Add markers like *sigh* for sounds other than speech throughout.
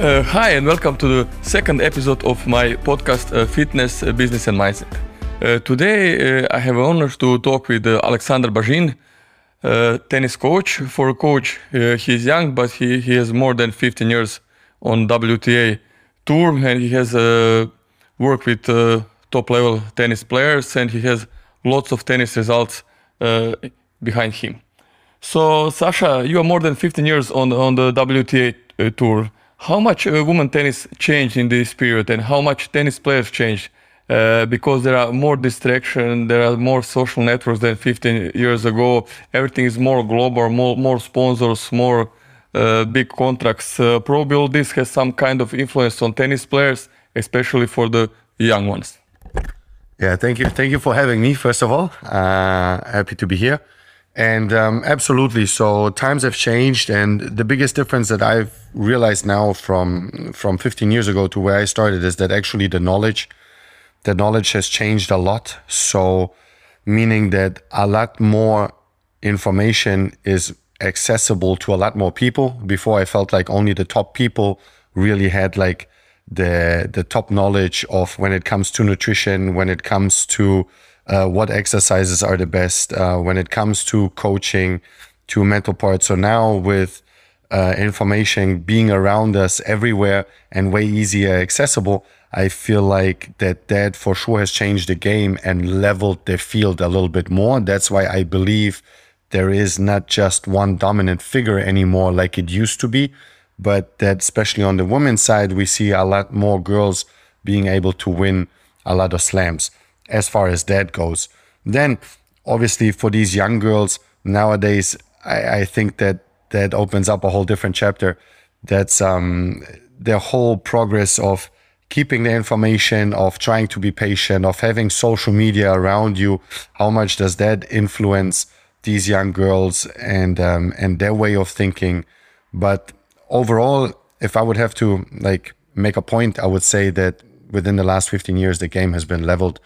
Uh, hi, and welcome to the second episode of my podcast, uh, Fitness, uh, Business, and Mindset. Uh, today, uh, I have the honor to talk with uh, Aleksandar Bajin, tennis coach. For a coach, he is young, but he, he has more than 15 years on WTA tour, and he has worked with uh, top level tennis players, and he has lots of tennis results behind him. So, Sasha, you are more than 15 years on on the WTA tour. How much uh, women tennis changed in this period, and how much tennis players changed? Uh, because there are more distraction, there are more social networks than 15 years ago. Everything is more global, more more sponsors, more uh, big contracts. Uh, probably all this has some kind of influence on tennis players, especially for the young ones. Yeah, thank you. Thank you for having me, first of all. Uh, happy to be here. And um, absolutely. So times have changed, and the biggest difference that I've realized now from from 15 years ago to where I started is that actually the knowledge, the knowledge has changed a lot. So, meaning that a lot more information is accessible to a lot more people. Before I felt like only the top people really had like the the top knowledge of when it comes to nutrition, when it comes to uh, what exercises are the best, uh, when it comes to coaching, to mental part. So now with uh, information being around us everywhere and way easier accessible, I feel like that that for sure has changed the game and leveled the field a little bit more. That's why I believe there is not just one dominant figure anymore like it used to be, but that especially on the women's side, we see a lot more girls being able to win a lot of slams as far as that goes. Then, obviously, for these young girls nowadays, I, I think that that opens up a whole different chapter. That's um, the whole progress of keeping the information, of trying to be patient, of having social media around you. How much does that influence these young girls and um, and their way of thinking? But overall, if I would have to like make a point, I would say that within the last 15 years, the game has been leveled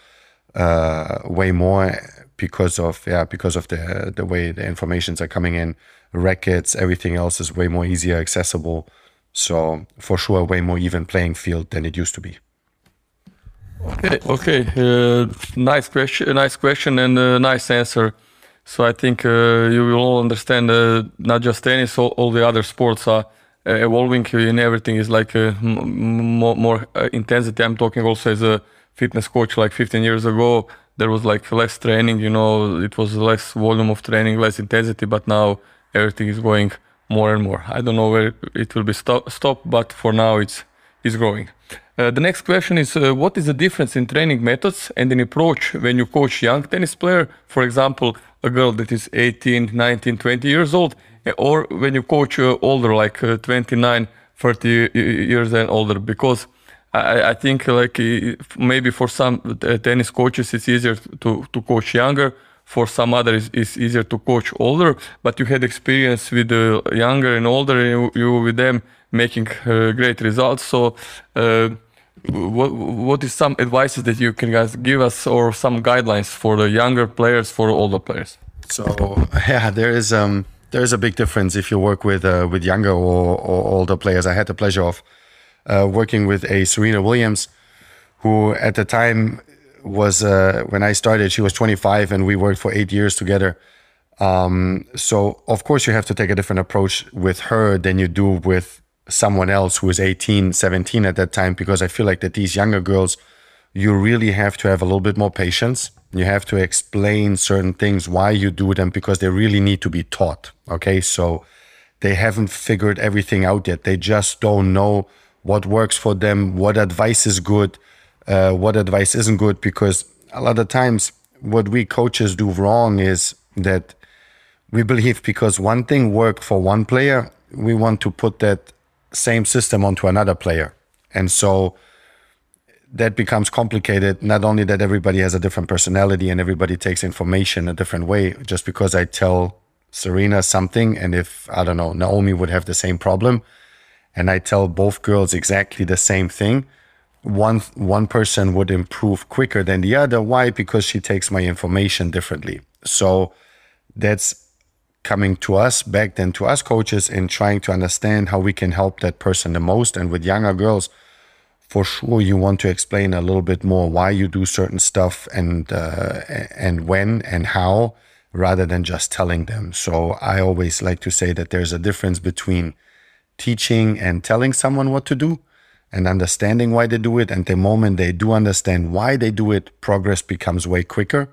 uh, way more because of yeah because of the the way the informations are coming in records everything else is way more easier accessible so for sure way more even playing field than it used to be Okay, okay. Uh, nice question, nice question, and uh, nice answer. So I think uh, you will all understand. Uh, not just tennis, all, all the other sports are uh, evolving, and everything is like uh, more, more intensity. I'm talking also as a fitness coach. Like 15 years ago, there was like less training. You know, it was less volume of training, less intensity. But now everything is going more and more. I don't know where it will be stop, stop but for now it's is growing. Uh, the next question is uh, what is the difference in training methods and in approach when you coach young tennis player, for example, a girl that is 18, 19, 20 years old, or when you coach uh, older, like uh, 29, 30 years and older? Because I, I think like uh, maybe for some uh, tennis coaches it's easier to, to coach younger. For some others, it's easier to coach older. But you had experience with the younger and older, you, you with them making uh, great results. So, uh, what what is some advices that you can guys give us, or some guidelines for the younger players, for older players? So *laughs* yeah, there is um there is a big difference if you work with uh, with younger or, or older players. I had the pleasure of uh, working with a Serena Williams, who at the time was uh, when I started, she was 25, and we worked for eight years together. Um, so of course you have to take a different approach with her than you do with someone else who is 18, 17 at that time, because I feel like that these younger girls, you really have to have a little bit more patience. You have to explain certain things, why you do them, because they really need to be taught. Okay. So they haven't figured everything out yet. They just don't know what works for them, what advice is good, uh, what advice isn't good, because a lot of times what we coaches do wrong is that we believe because one thing worked for one player, we want to put that same system onto another player. And so that becomes complicated. Not only that everybody has a different personality and everybody takes information a different way, just because I tell Serena something, and if I don't know, Naomi would have the same problem, and I tell both girls exactly the same thing, one one person would improve quicker than the other. Why? Because she takes my information differently. So that's coming to us back then to us coaches and trying to understand how we can help that person the most. And with younger girls, for sure, you want to explain a little bit more why you do certain stuff and uh, and when and how, rather than just telling them. So I always like to say that there's a difference between teaching and telling someone what to do and understanding why they do it. And the moment they do understand why they do it, progress becomes way quicker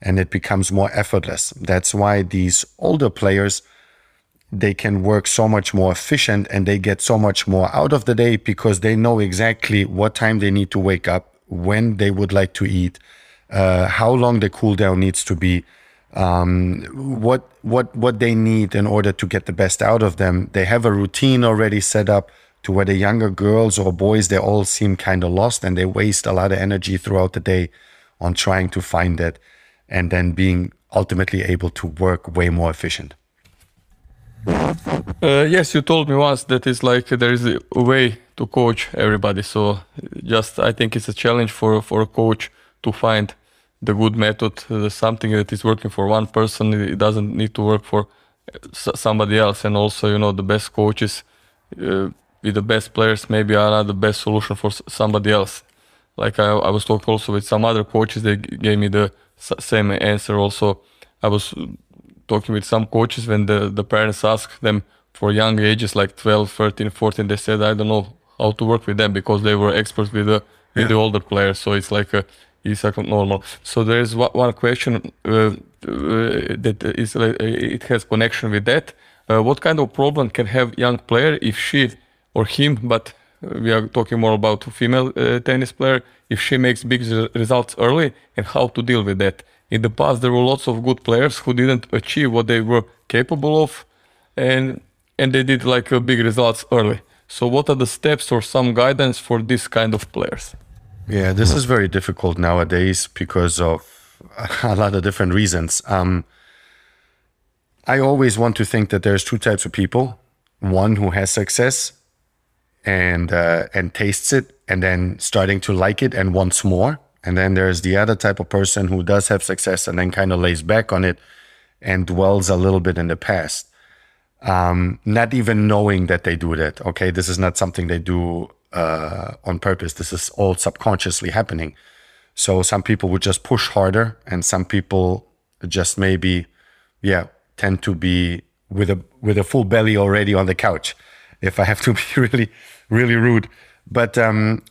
and it becomes more effortless. That's why these older players they can work so much more efficient and they get so much more out of the day because they know exactly what time they need to wake up, when they would like to eat, uh, how long the cool down needs to be, um, what what what they need in order to get the best out of them. They have a routine already set up to where the younger girls or boys they all seem kind of lost and they waste a lot of energy throughout the day on trying to find it and then being ultimately able to work way more efficient. Uh, yes, you told me once that it's like there is a way to coach everybody. So just I think it's a challenge for for a coach to find the good method, uh, something that is working for one person. It doesn't need to work for somebody else. And also, you know, the best coaches uh, with the best players maybe are not the best solution for somebody else. Like I, I was talking also with some other coaches, they gave me the same answer. Also, I was talking with some coaches when the, the parents asked them for young ages like 12 13 14 they said i don't know how to work with them because they were experts with the with yeah. the older players so it's like a like normal. So there is one question uh, uh, that is uh, it has connection with that. Uh, what kind of problem can have young player if she or him but we are talking more about female tennis player if she makes big results early and how to deal with that? In the past there were lots of good players who didn't achieve what they were capable of and and they did like big results early. So what are the steps or some guidance for this kind of players yeah this is very difficult nowadays because of a lot of different reasons. Um, i always want to think that there's two types of people. One who has success and uh, and tastes it and then starting to like it and wants more. And then there's the other type of person who does have success and then kind of lays back on it and dwells a little bit in the past, um, not even knowing that they do that. Okay, this is not something they do uh, on purpose. This is all subconsciously happening. So some people would just push harder, and some people just maybe, yeah, tend to be with a with a full belly already on the couch. If I have to *laughs* be really, really rude, but um,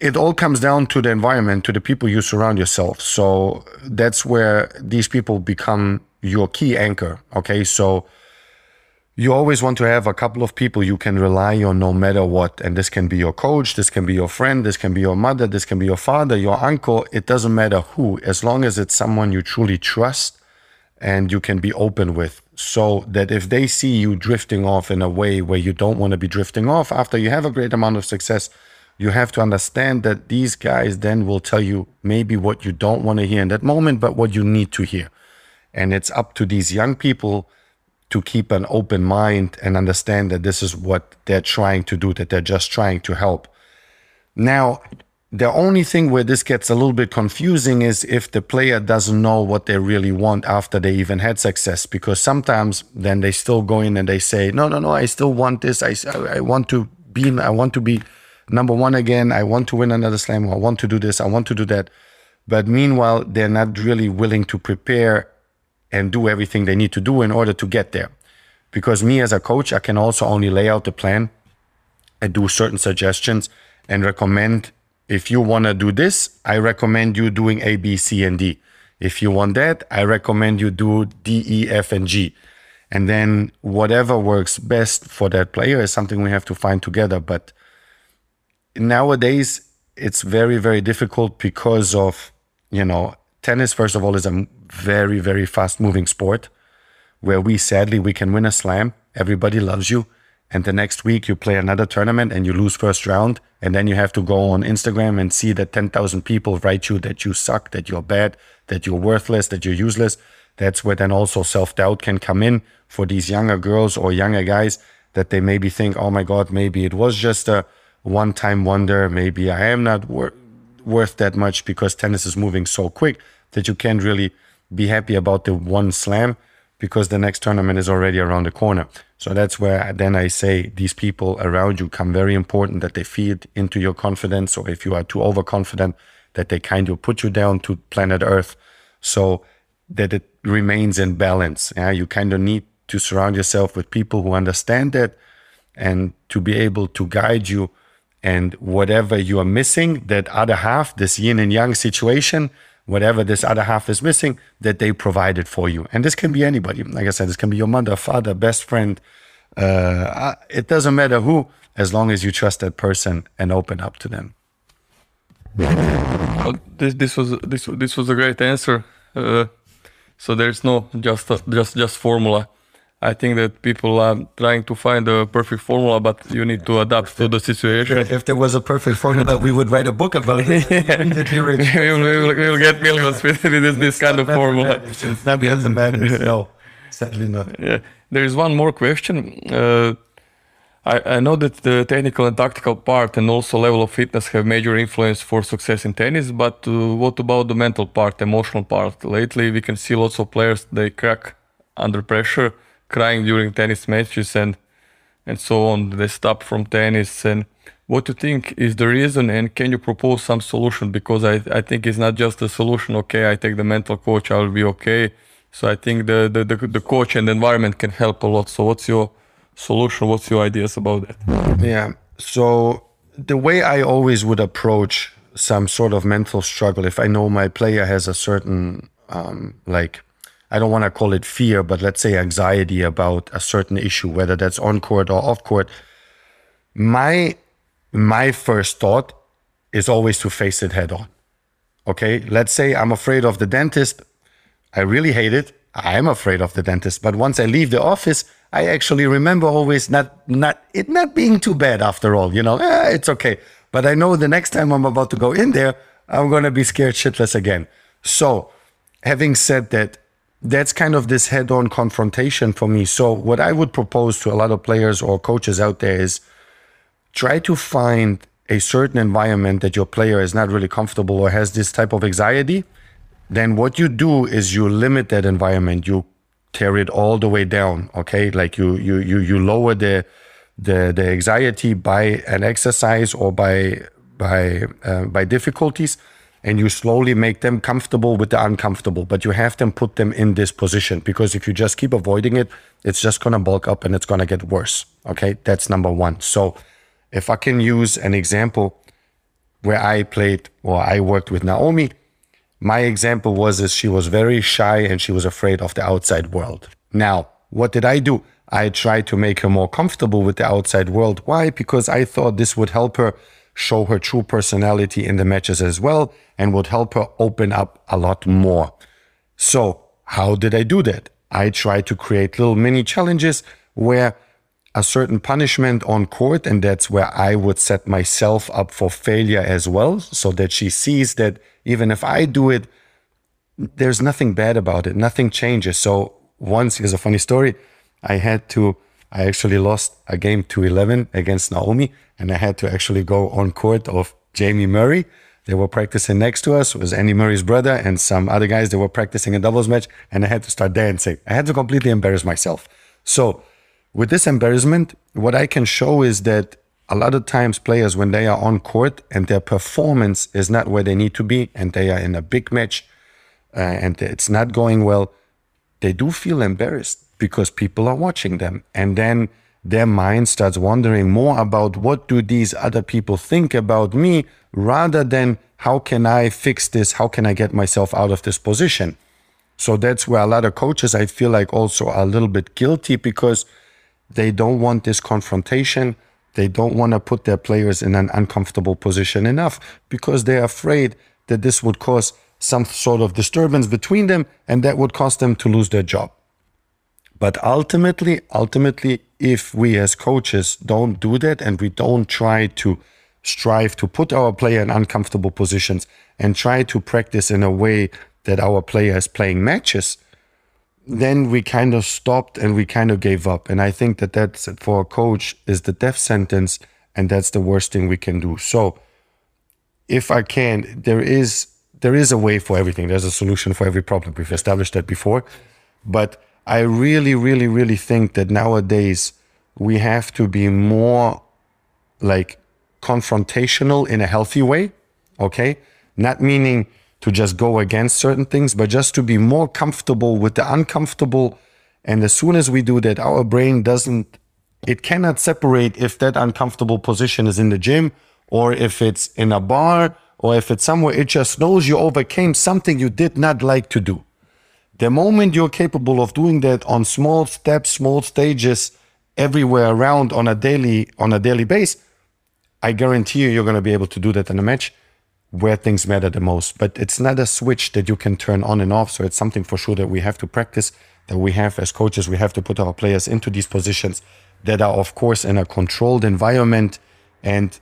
it all comes down to the environment, to the people you surround yourself. So that's where these people become your key anchor. Okay. So you always want to have a couple of people you can rely on no matter what. And this can be your coach, this can be your friend, this can be your mother, this can be your father, your uncle. It doesn't matter who, as long as it's someone you truly trust and you can be open with. So that if they see you drifting off in a way where you don't want to be drifting off after you have a great amount of success, you have to understand that these guys then will tell you maybe what you don't want to hear in that moment, but what you need to hear. And it's up to these young people to keep an open mind and understand that this is what they're trying to do, that they're just trying to help. Now, the only thing where this gets a little bit confusing is if the player doesn't know what they really want after they even had success, because sometimes then they still go in and they say, no, no, no, I still want this. I, I want to be, I want to be number one again. I want to win another slam. I want to do this. I want to do that. But meanwhile, they're not really willing to prepare and do everything they need to do in order to get there. Because me as a coach, I can also only lay out the plan and do certain suggestions and recommend if you want to do this, I recommend you doing A, B, C, and D. If you want that, I recommend you do D, E, F, and G. And then whatever works best for that player is something we have to find together. But nowadays it's very very difficult because of you know tennis first of all is a very very fast moving sport where we sadly we can win a slam everybody loves you and the next week you play another tournament and you lose first round and then you have to go on instagram and see that 10,000 people write you that you suck that you're bad that you're worthless that you're useless that's where then also self-doubt can come in for these younger girls or younger guys that they maybe think oh my god maybe it was just a one time wonder. Maybe I am not wor- worth that much because tennis is moving so quick that you can't really be happy about the one slam. because the next tournament is already around the corner. So that's where then I say these people around you come very important that they feed into your confidence, or if you are too overconfident, that they kind of put you down to planet Earth, so that it remains in balance. Yeah, you kind of need to surround yourself with people who understand that and to be able to guide you and whatever you are missing, that other half, this yin and yang situation, whatever this other half is missing, that they provided for you. And this can be anybody. Like I said, this can be your mother, father, best friend. Uh, it doesn't matter who, as long as you trust that person and open up to them. Well, this this was this this was a great answer. Uh, so there's no just just just formula. I think that people are trying to find a perfect formula, but you need to adapt to the situation. If there was a perfect formula, we would write a book about it. *laughs* we, will, we, will, get millions with, this, this kind of formula. It's not madness. No, sadly not. Yeah. There is one more question. Uh, I, I, know that the technical and tactical part and also level of fitness have major influence for success in tennis, but uh, what about the mental part, emotional part? Lately, we can see lots of players, they crack under pressure crying during tennis matches and and so on. They stop from tennis. And what do you think is the reason? And can you propose some solution? Because I, I think it's not just a solution. Okay, I take the mental coach, I will be okay. So I think the, the, the, the coach and the environment can help a lot. So what's your solution? What's your ideas about that? Yeah. So the way I always would approach some sort of mental struggle, if I know my player has a certain um, like I don't want to call it fear, but let's say anxiety about a certain issue, whether that's on court or off court. My my first thought is always to face it head on. Okay, let's say I'm afraid of the dentist. I really hate it. I am afraid of the dentist, but once I leave the office, I actually remember always not not it not being too bad after all. You know, eh, it's okay. But I know the next time I'm about to go in there, I'm gonna be scared shitless again. So, having said that, that's kind of this head on confrontation for me. So, what I would propose to a lot of players or coaches out there is try to find a certain environment that your player is not really comfortable or has this type of anxiety. Then, what you do is you limit that environment, you tear it all the way down. Okay. Like you, you, you, you lower the, the, the anxiety by an exercise or by, by, uh, by difficulties and you slowly make them comfortable with the uncomfortable, but you have them put them in this position because if you just keep avoiding it, it's just going to bulk up and it's going to get worse. Okay. That's number one. So if I can use an example where I played or I worked with Naomi, my example was that she was very shy and she was afraid of the outside world. Now, what did I do? I tried to make her more comfortable with the outside world. Why? Because I thought this would help her show her true personality in the matches as well and would help her open up a lot more. So, how did I do that? I tried to create little mini challenges where a certain punishment on court, and that's where I would set myself up for failure as well, so that she sees that even if I do it, there's nothing bad about it, nothing changes. So, once, here's a funny story I had to I actually lost a game to 11 against Naomi, and I had to actually go on court of Jamie Murray. They were practicing next to us. Was Andy Murray's brother and some other guys. They were practicing a doubles match, and I had to start dancing. I had to completely embarrass myself. So, with this embarrassment, what I can show is that a lot of times players, when they are on court and their performance is not where they need to be, and they are in a big match uh, and it's not going well, they do feel embarrassed because people are watching them. And then their mind starts wondering more about what do these other people think about me rather than how can I fix this? How can I get myself out of this position? So that's where a lot of coaches, I feel like, also are a little bit guilty because they don't want this confrontation. They don't want to put their players in an uncomfortable position enough because they're afraid that this would cause some sort of disturbance between them and that would cause them to lose their job. But ultimately, ultimately, if we as coaches don't do that and we don't try to strive to put our player in uncomfortable positions and try to practice in a way that our player is playing matches, then we kind of stopped and we kind of gave up. And I think that that's for a coach is the death sentence, and that's the worst thing we can do. So, if I can, there is there is a way for everything. There's a solution for every problem. We've established that before, but I really, really, really think that nowadays we have to be more like confrontational in a healthy way. Okay. Not meaning to just go against certain things, but just to be more comfortable with the uncomfortable. And as soon as we do that, our brain doesn't, it cannot separate if that uncomfortable position is in the gym or if it's in a bar or if it's somewhere. It just knows you overcame something you did not like to do. The moment you're capable of doing that on small steps, small stages, everywhere around on a daily on a daily base, I guarantee you you're going to be able to do that in a match where things matter the most. But it's not a switch that you can turn on and off. So it's something for sure that we have to practice, that we have as coaches, we have to put our players into these positions that are, of course, in a controlled environment and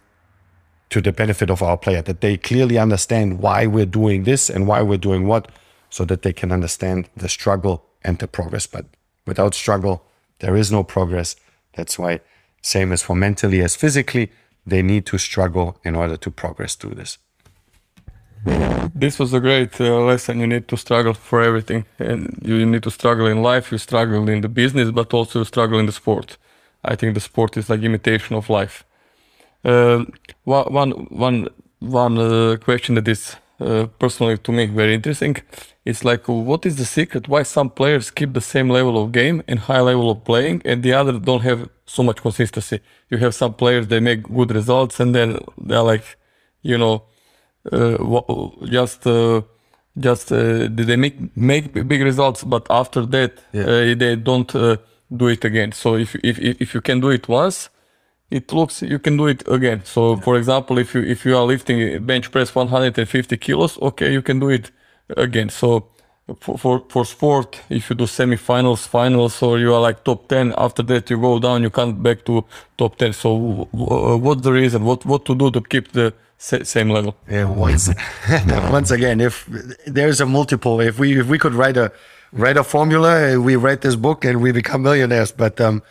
to the benefit of our player, that they clearly understand why we're doing this and why we're doing what, so that they can understand the struggle and the progress. But without struggle, there is no progress. That's why, same as for mentally as physically, they need to struggle in order to progress through this. This was a great uh, lesson. You need to struggle for everything, and you need to struggle in life. You struggle in the business, but also you struggle in the sport. I think the sport is like imitation of life. Uh, one, one, one uh, question that is uh, personally to me very interesting. It's like, what is the secret? Why some players keep the same level of game and high level of playing, and the other don't have so much consistency? You have some players they make good results, and then they're like, you know, uh, just uh, just uh, they make make big results, but after that yeah. Uh, they don't uh, do it again. So if if if you can do it once it looks you can do it again. So for example, if you if you are lifting bench press 150 kilos, okay, you can do it again. So for, for, for sport, if you do semifinals, finals, or you are like top 10, after that you go down, you come back to top 10. So uh, what's the reason? What what to do to keep the same level? Yeah, once *laughs* once again, if there's a multiple, if we if we could write a write a formula, we write this book and we become millionaires. But um,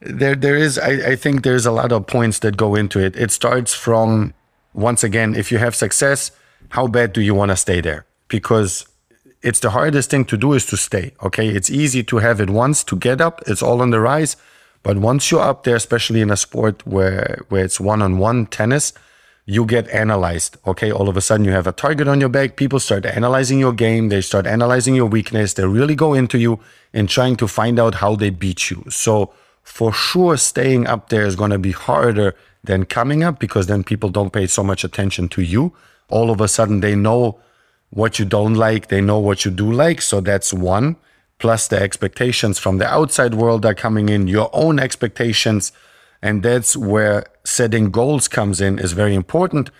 there there is I, I think there's a lot of points that go into it. It starts from once again if you have success how bad do you want to stay there? Because it's the hardest thing to do is to stay okay? It's easy to have it once to get up it's all on the rise but once you're up there especially in a sport where where it's one-on-one tennis you get analyzed okay? All of a sudden you have a target on your back people start analyzing your game they start analyzing your weakness they really go into you and trying to find out how they beat you. So for sure staying up there is going to be harder than coming up because then people don't pay so much attention to you. All of a sudden, they know what you don't like, they know what you do like. So that's one. Plus, the expectations from the outside world are coming in, your own expectations. And that's where setting goals comes in is very important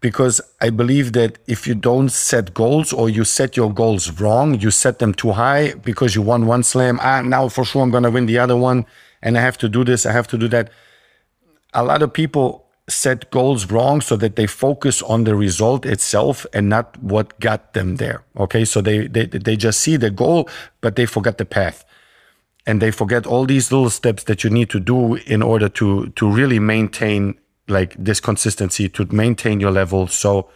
because I believe that if you don't set goals or you set your goals wrong, you set them too high because you won one slam. Ah, now for sure I'm going to win the other one and I have to do this, I have to do that. A lot of people set goals wrong so that they focus on the result itself and not what got them there. Okay. So they, they, they just see the goal, but they forget the path and they forget all these little steps that you need to do in order to, to really maintain like this consistency to maintain your level. So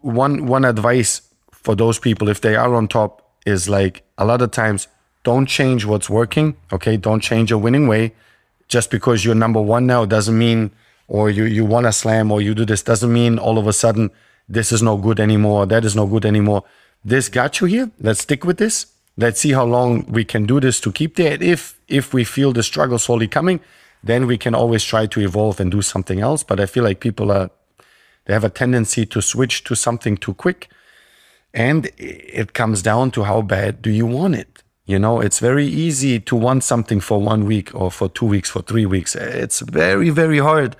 one, one advice for those people, if they are on top is like a lot of times don't change what's working. Okay. Don't change your winning way. Just because you're number one now doesn't mean, or you, you want to slam or you do this doesn't mean all of a sudden this is no good anymore. That is no good anymore. This got you here. Let's stick with this. Let's see how long we can do this to keep there. If, if we feel the struggle slowly coming, then we can always try to evolve and do something else. But I feel like people are, they have a tendency to switch to something too quick. And it comes down to how bad do you want it? You know, it's very easy to want something for one week or for two weeks, for three weeks. It's very, very hard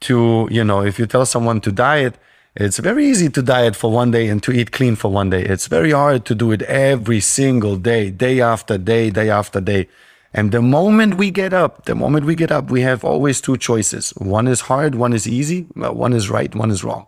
to, you know, if you tell someone to diet, it's very easy to diet for one day and to eat clean for one day. It's very hard to do it every single day, day after day, day after day. And the moment we get up, the moment we get up, we have always two choices. One is hard, one is easy, one is right, one is wrong.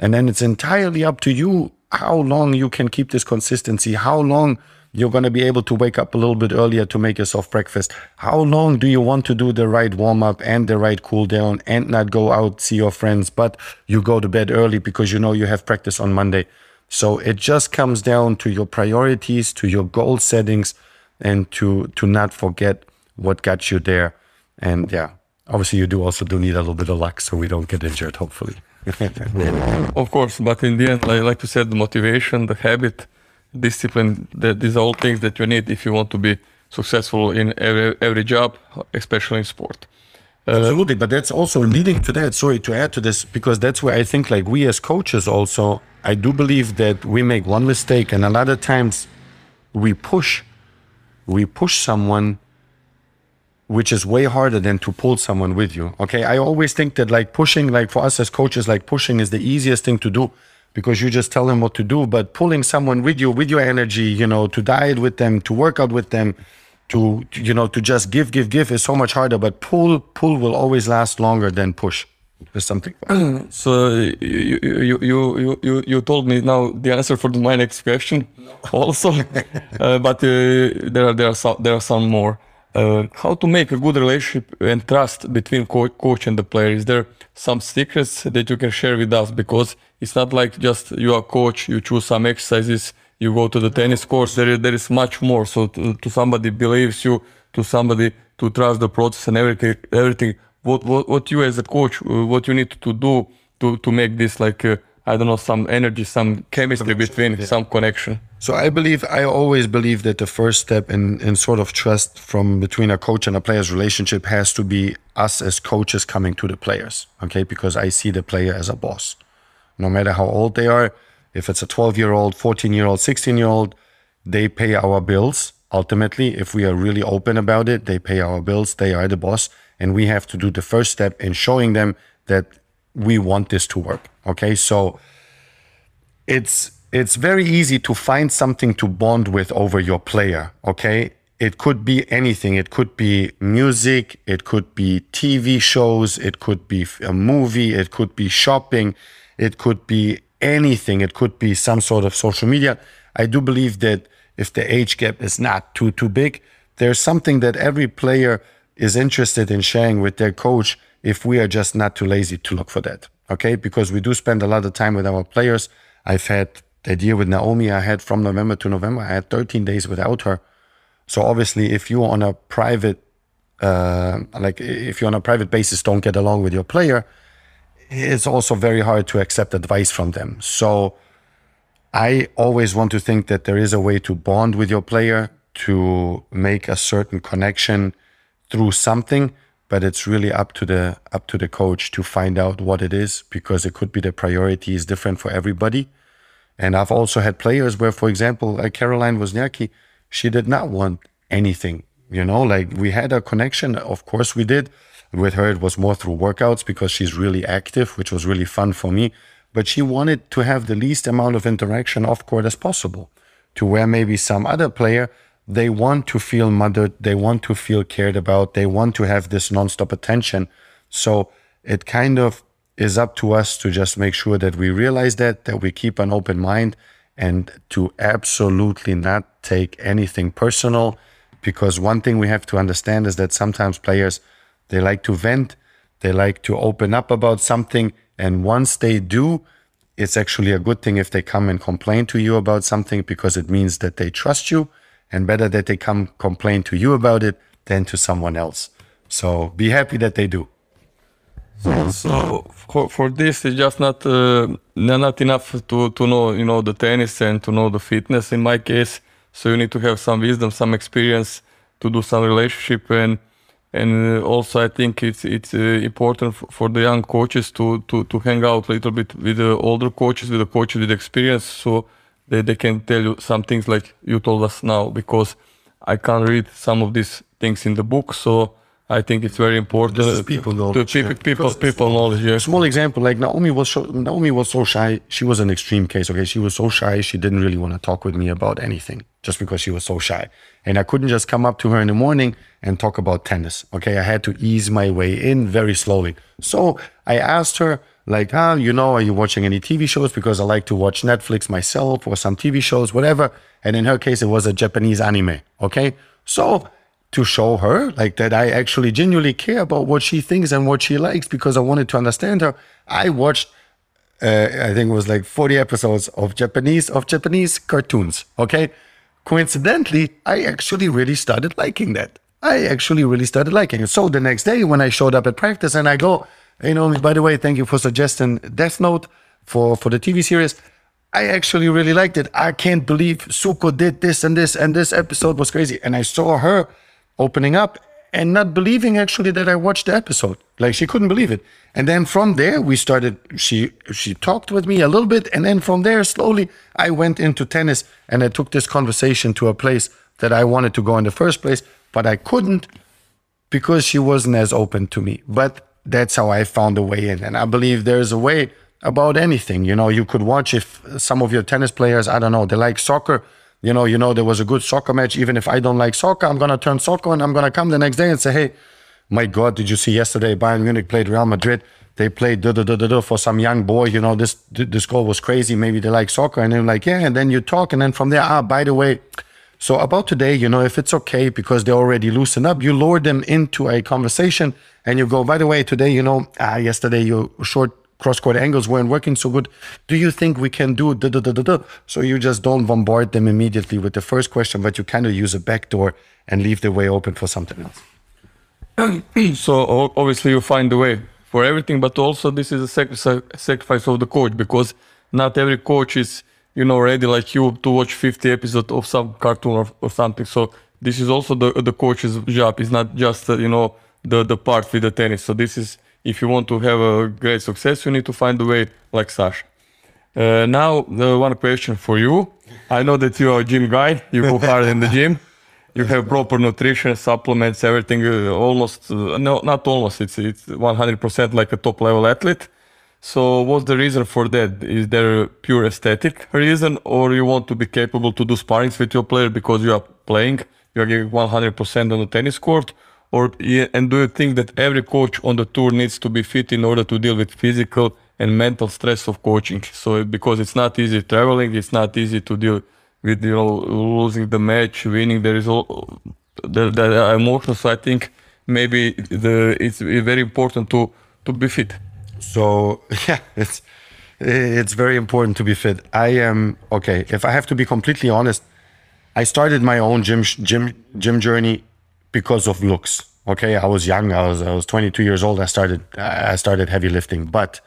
And then it's entirely up to you how long you can keep this consistency, how long you're going to be able to wake up a little bit earlier to make yourself breakfast. How long do you want to do the right warm up and the right cool down and not go out, see your friends, but you go to bed early because you know you have practice on Monday? So it just comes down to your priorities, to your goal settings, and to to not forget what got you there. And yeah, obviously you do also do need a little bit of luck so we don't get injured, hopefully. *laughs* of course, but in the end, like, like you said, the motivation, the habit, discipline, the, these are all things that you need if you want to be successful in every, every job, especially in sport. Uh, Absolutely, but that's also leading to that. Sorry to add to this, because that's where I think, like we as coaches, also, I do believe that we make one mistake, and a lot of times we push, we push someone which is way harder than to pull someone with you. Okay. I always think that like pushing, like for us as coaches, like pushing is the easiest thing to do because you just tell them what to do. But pulling someone with you, with your energy, you know, to diet with them, to work out with them, to, you know, to just give, give, give is so much harder. But pull, pull will always last longer than push. There's something. *clears throat* so you, you, you, you, you, told me now the answer for my next question also, *laughs* uh, but uh, there are, there are some, there are some more uh, how to make a good relationship and trust between co coach and the player? Is there some secrets that you can share with us? Because it's not like just you are coach you choose some exercises you go to the tennis course there is, there is much more. So to, to somebody believes you to somebody to trust the process and everything everything. What what, what you as a coach uh, what you need to do to to make this like uh, I don't know, some energy, some chemistry between, yeah. some connection. So I believe, I always believe that the first step in, in sort of trust from between a coach and a player's relationship has to be us as coaches coming to the players, okay? Because I see the player as a boss. No matter how old they are, if it's a 12 year old, 14 year old, 16 year old, they pay our bills. Ultimately, if we are really open about it, they pay our bills, they are the boss. And we have to do the first step in showing them that we want this to work. Okay, so it's it's very easy to find something to bond with over your player. Okay, it could be anything. It could be music. It could be TV shows. It could be a movie. It could be shopping. It could be anything. It could be some sort of social media. I do believe that if the age gap is not too too big, there's something that every player is interested in sharing with their coach if we are just not too lazy to look for that. Okay. Because we do spend a lot of time with our players. I've had that year with Naomi, I had from November to November, I had 13 days without her. So obviously, if you're on a private, uh, like if you're on a private basis, don't get along with your player, it's also very hard to accept advice from them. So I always want to think that there is a way to bond with your player, to make a certain connection through something but it's really up to the up to the coach to find out what it is because it could be the priority is different for everybody. And i've also had players where for example caroline wozniacki she did not want anything you know like we had a connection of course we did. With her it was more through workouts because she's really active which was really fun for me. But she wanted to have the least amount of interaction off court as possible to where maybe some other player they want to feel mothered, they want to feel cared about, they want to have this nonstop attention. So it kind of is up to us to just make sure that we realize that, that we keep an open mind and to absolutely not take anything personal. Because one thing we have to understand is that sometimes players, they like to vent, they like to open up about something. And once they do, it's actually a good thing if they come and complain to you about something because it means that they trust you and better that they come complain to you about it than to someone else. So be happy that they do. So, so for, for this, it's just not uh, not enough to to know you know the tennis and to know the fitness. In my case, so you need to have some wisdom, some experience to do some relationship, and and also I think it's it's uh, important for the young coaches to to to hang out a little bit with the older coaches, with the coaches with experience. So they, they can tell you some things like you told us now because I can't read some of these things in the book. So I think it's very important. people knowledge. To people, people, people knowledge. Yeah. Small example, like Naomi was so, Naomi was so shy. She was an extreme case. Okay, she was so shy. She didn't really want to talk with me about anything, just because she was so shy. And I couldn't just come up to her in the morning and talk about tennis. Okay, I had to ease my way in very slowly. So I asked her, like, ah, you know, are you watching any TV shows? Because I like to watch Netflix myself or some TV shows, whatever. And in her case, it was a Japanese anime. Okay. So to show her like that I actually genuinely care about what she thinks and what she likes because I wanted to understand her, I watched uh, I think it was like 40 episodes of Japanese of Japanese cartoons. Okay. coincidentally, I actually really started liking that. I actually really started liking it. So the next day when I showed up at practice and I go, you know, by the way, thank you for suggesting Death Note for, for the TV series. I actually really liked it. I can't believe Suko did this and this, and this episode was crazy. And I saw her opening up and not believing actually that I watched the episode. Like she couldn't believe it. And then from there we started she she talked with me a little bit and then from there slowly I went into tennis and I took this conversation to a place that I wanted to go in the first place, but I couldn't because she wasn't as open to me. But that's how I found a way in. And I believe there's a way about anything. You know, you could watch if some of your tennis players, I don't know, they like soccer you know, you know, there was a good soccer match. Even if I don't like soccer, I'm gonna turn soccer and I'm gonna come the next day and say, hey, my God, did you see yesterday Bayern Munich played Real Madrid? They played for some young boy, you know, this this goal was crazy. Maybe they like soccer. And they're like, yeah. And then you talk. And then from there, ah, by the way, so about today, you know, if it's okay because they already loosened up, you lure them into a conversation and you go, by the way, today, you know, ah, yesterday your short cross-court angles weren't working so good. Do you think we can do da da da da da? So you just don't bombard them immediately with the first question, but you kind of use a backdoor and leave the way open for something else. *clears throat* so obviously you find the way for everything, but also this is a sacrifice of the coach because not every coach is you know ready like you to watch 50 episodes of some cartoon or, or something. So this is also the the coach's job. It's not just uh, you know the the part with the tennis. So this is if you want to have a great success, you need to find a way like Sasha. Uh, now, the one question for you. I know that you are a gym guy. You go hard in the *laughs* gym. You have proper nutrition, supplements, everything. Uh, almost, uh, no, not almost. It's it's 100% like a top level athlete. So, what's the reason for that? Is there a pure aesthetic reason, or you want to be capable to do sparrings with your player because you are playing? You are giving 100% on the tennis court, or and do you think that every coach on the tour needs to be fit in order to deal with physical and mental stress of coaching? So because it's not easy traveling, it's not easy to deal with you know losing the match, winning. There is all the, the emotions. So I think maybe the it's very important to to be fit. So *laughs* yeah, it's it's very important to be fit. I am okay. If I have to be completely honest, I started my own gym gym gym journey because of looks. Okay, I was young. I was I was 22 years old. I started I started heavy lifting. But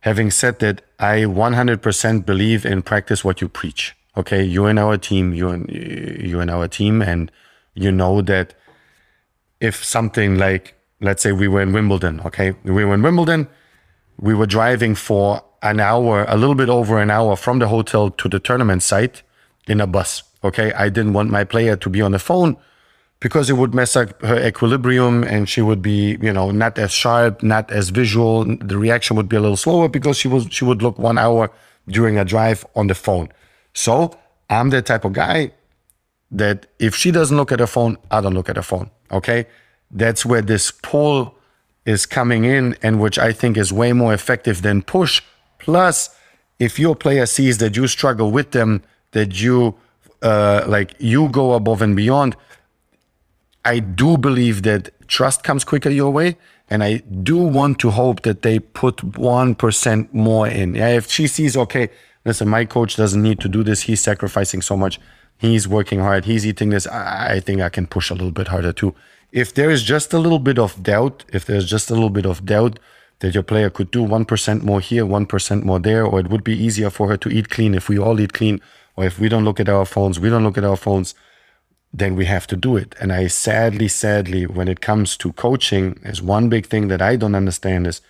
having said that, I 100% believe in practice what you preach. Okay, you and our team, you and you and our team, and you know that if something like let's say we were in Wimbledon. Okay, we were in Wimbledon. We were driving for an hour, a little bit over an hour from the hotel to the tournament site in a bus. Okay, I didn't want my player to be on the phone because it would mess up her equilibrium and she would be, you know, not as sharp, not as visual. The reaction would be a little slower because she was she would look one hour during a drive on the phone. So I'm the type of guy that if she doesn't look at her phone, I don't look at her phone. Okay. That's where this pull is coming in and which I think is way more effective than push. Plus, if your player sees that you struggle with them, that you uh, like you go above and beyond, I do believe that trust comes quicker your way. And I do want to hope that they put 1% more in. Yeah, if she sees, okay, listen, my coach doesn't need to do this. He's sacrificing so much. He's working hard. He's eating this. I, I think I can push a little bit harder too. If there is just a little bit of doubt, if there's just a little bit of doubt that your player could do 1% more here, 1% more there, or it would be easier for her to eat clean if we all eat clean, or if we don't look at our phones, we don't look at our phones then we have to do it. And I sadly, sadly, when it comes to coaching, is one big thing that I don't understand is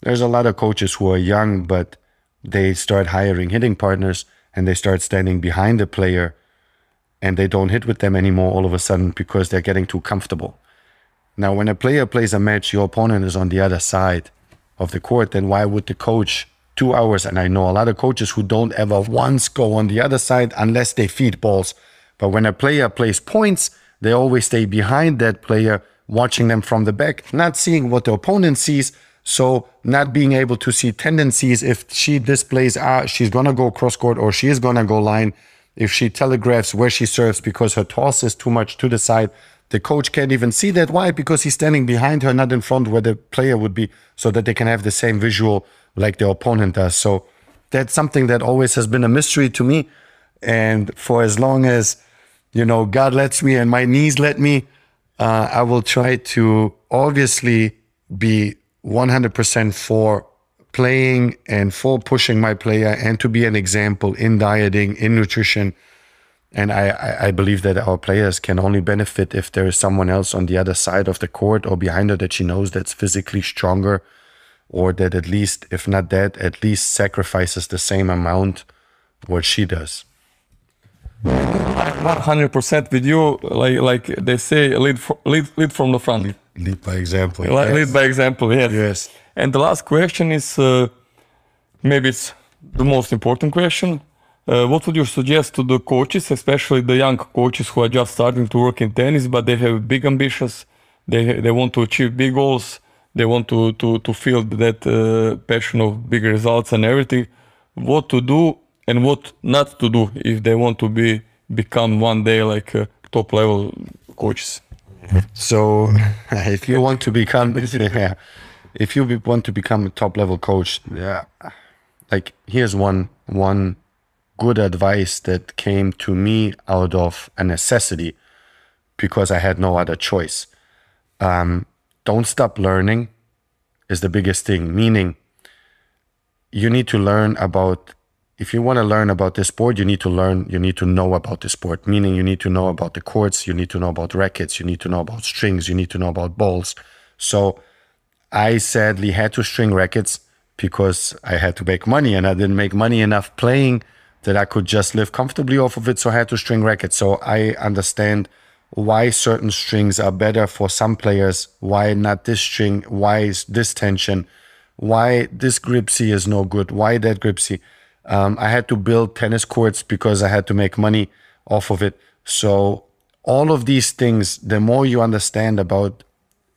there's a lot of coaches who are young, but they start hiring hitting partners and they start standing behind the player and they don't hit with them anymore all of a sudden because they're getting too comfortable. Now, when a player plays a match, your opponent is on the other side of the court, then why would the coach two hours? And I know a lot of coaches who don't ever once go on the other side unless they feed balls but when a player plays points, they always stay behind that player, watching them from the back, not seeing what the opponent sees. So not being able to see tendencies if she displays ah she's gonna go cross court or she is gonna go line. If she telegraphs where she serves because her toss is too much to the side, the coach can't even see that. Why? Because he's standing behind her, not in front where the player would be, so that they can have the same visual like the opponent does. So that's something that always has been a mystery to me And for as long as, you know, God lets me and my knees let me, uh, I will try to obviously be 100% for playing and for pushing my player and to be an example in dieting, in nutrition. And I, I believe that our players can only benefit if there is someone else on the other side of the court or behind her that she knows that's physically stronger or that at least, if not that, at least sacrifices the same amount what she does. 100% with you, like like they say, lead for, lead, lead from the front. Lead by example. Lead, yes. lead by example, yes. Yes. And the last question is uh, maybe it's the most important question. Uh, what would you suggest to the coaches, especially the young coaches who are just starting to work in tennis, but they have big ambitions, they they want to achieve big goals, they want to to to feel that uh, passion of big results and everything. What to do and what not to do if they want to be become one day like uh, top level coaches. So, *laughs* if you want to become, *laughs* yeah, if you want to become a top level coach, yeah, like here's one one good advice that came to me out of a necessity because I had no other choice. Um, don't stop learning is the biggest thing. Meaning, you need to learn about. If you want to learn about this sport, you need to learn. You need to know about the sport. Meaning, you need to know about the courts. You need to know about rackets. You need to know about strings. You need to know about balls. So, I sadly had to string rackets because I had to make money and I didn't make money enough playing that I could just live comfortably off of it. So I had to string rackets. So I understand why certain strings are better for some players, why not this string, why is this tension, why this grip size is no good, why that grip size. Um, I had to build tennis courts because I had to make money off of it. So all of these things, the more you understand about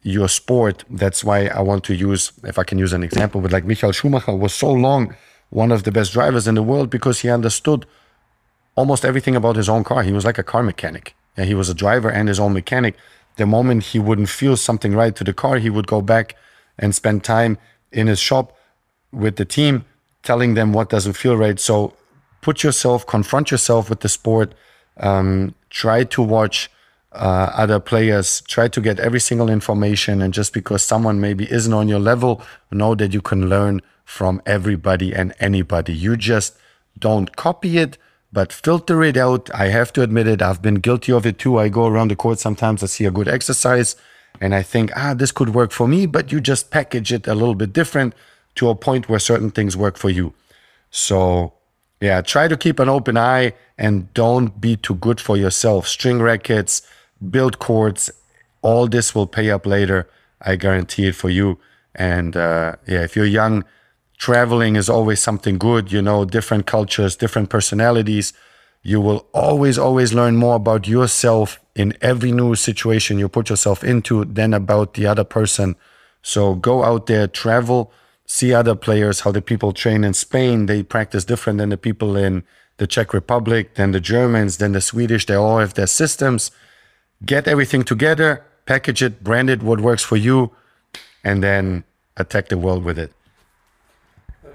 your sport. That's why I want to use, if I can use an example, but like Michael Schumacher was so long one of the best drivers in the world because he understood almost everything about his own car. He was like a car mechanic. And he was a driver and his own mechanic. The moment he wouldn't feel something right to the car, he would go back and spend time in his shop with the team, telling them what doesn't feel right. So put yourself, confront yourself with the sport, um, try to watch uh, other players, try to get every single information. And just because someone maybe isn't on your level, know that you can learn from everybody and anybody. You just don't copy it, but filter it out. I have to admit it, I've been guilty of it too. I go around the court sometimes, I see a good exercise and I think, ah, this could work for me, but you just package it a little bit different to a point where certain things work for you. So, yeah, try to keep an open eye and don't be too good for yourself. String rackets, build courts, all this will pay up later. I guarantee it for you. And uh, yeah, if you're young, traveling is always something good, you know, different cultures, different personalities. You will always, always learn more about yourself in every new situation you put yourself into than about the other person. So go out there, travel, see other players, how the people train in Spain. They practice different than the people in the Czech Republic, than the Germans, than the Swedish. They all have their systems. Get everything together, package it, brand it, what works for you, and then attack the world with it.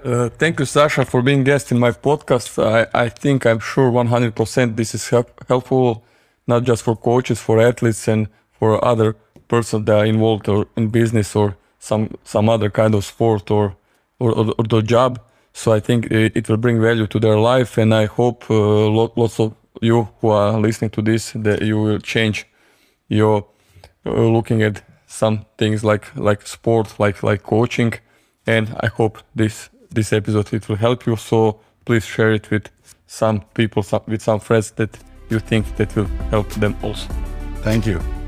Uh, thank you, Sasha, for being guest in my podcast. I, I think I'm sure 100% this is help, helpful, not just for coaches, for athletes, and for other persons that are involved or in business or some some other kind of sport or or, or, or the job. So I think it, it will bring value to their life, and I hope uh, lot, lots of you who are listening to this that you will change your uh, looking at some things like like sport, like like coaching, and I hope this this episode it will help you. So please share it with some people, some, with some friends that you think that will help them also. Thank you.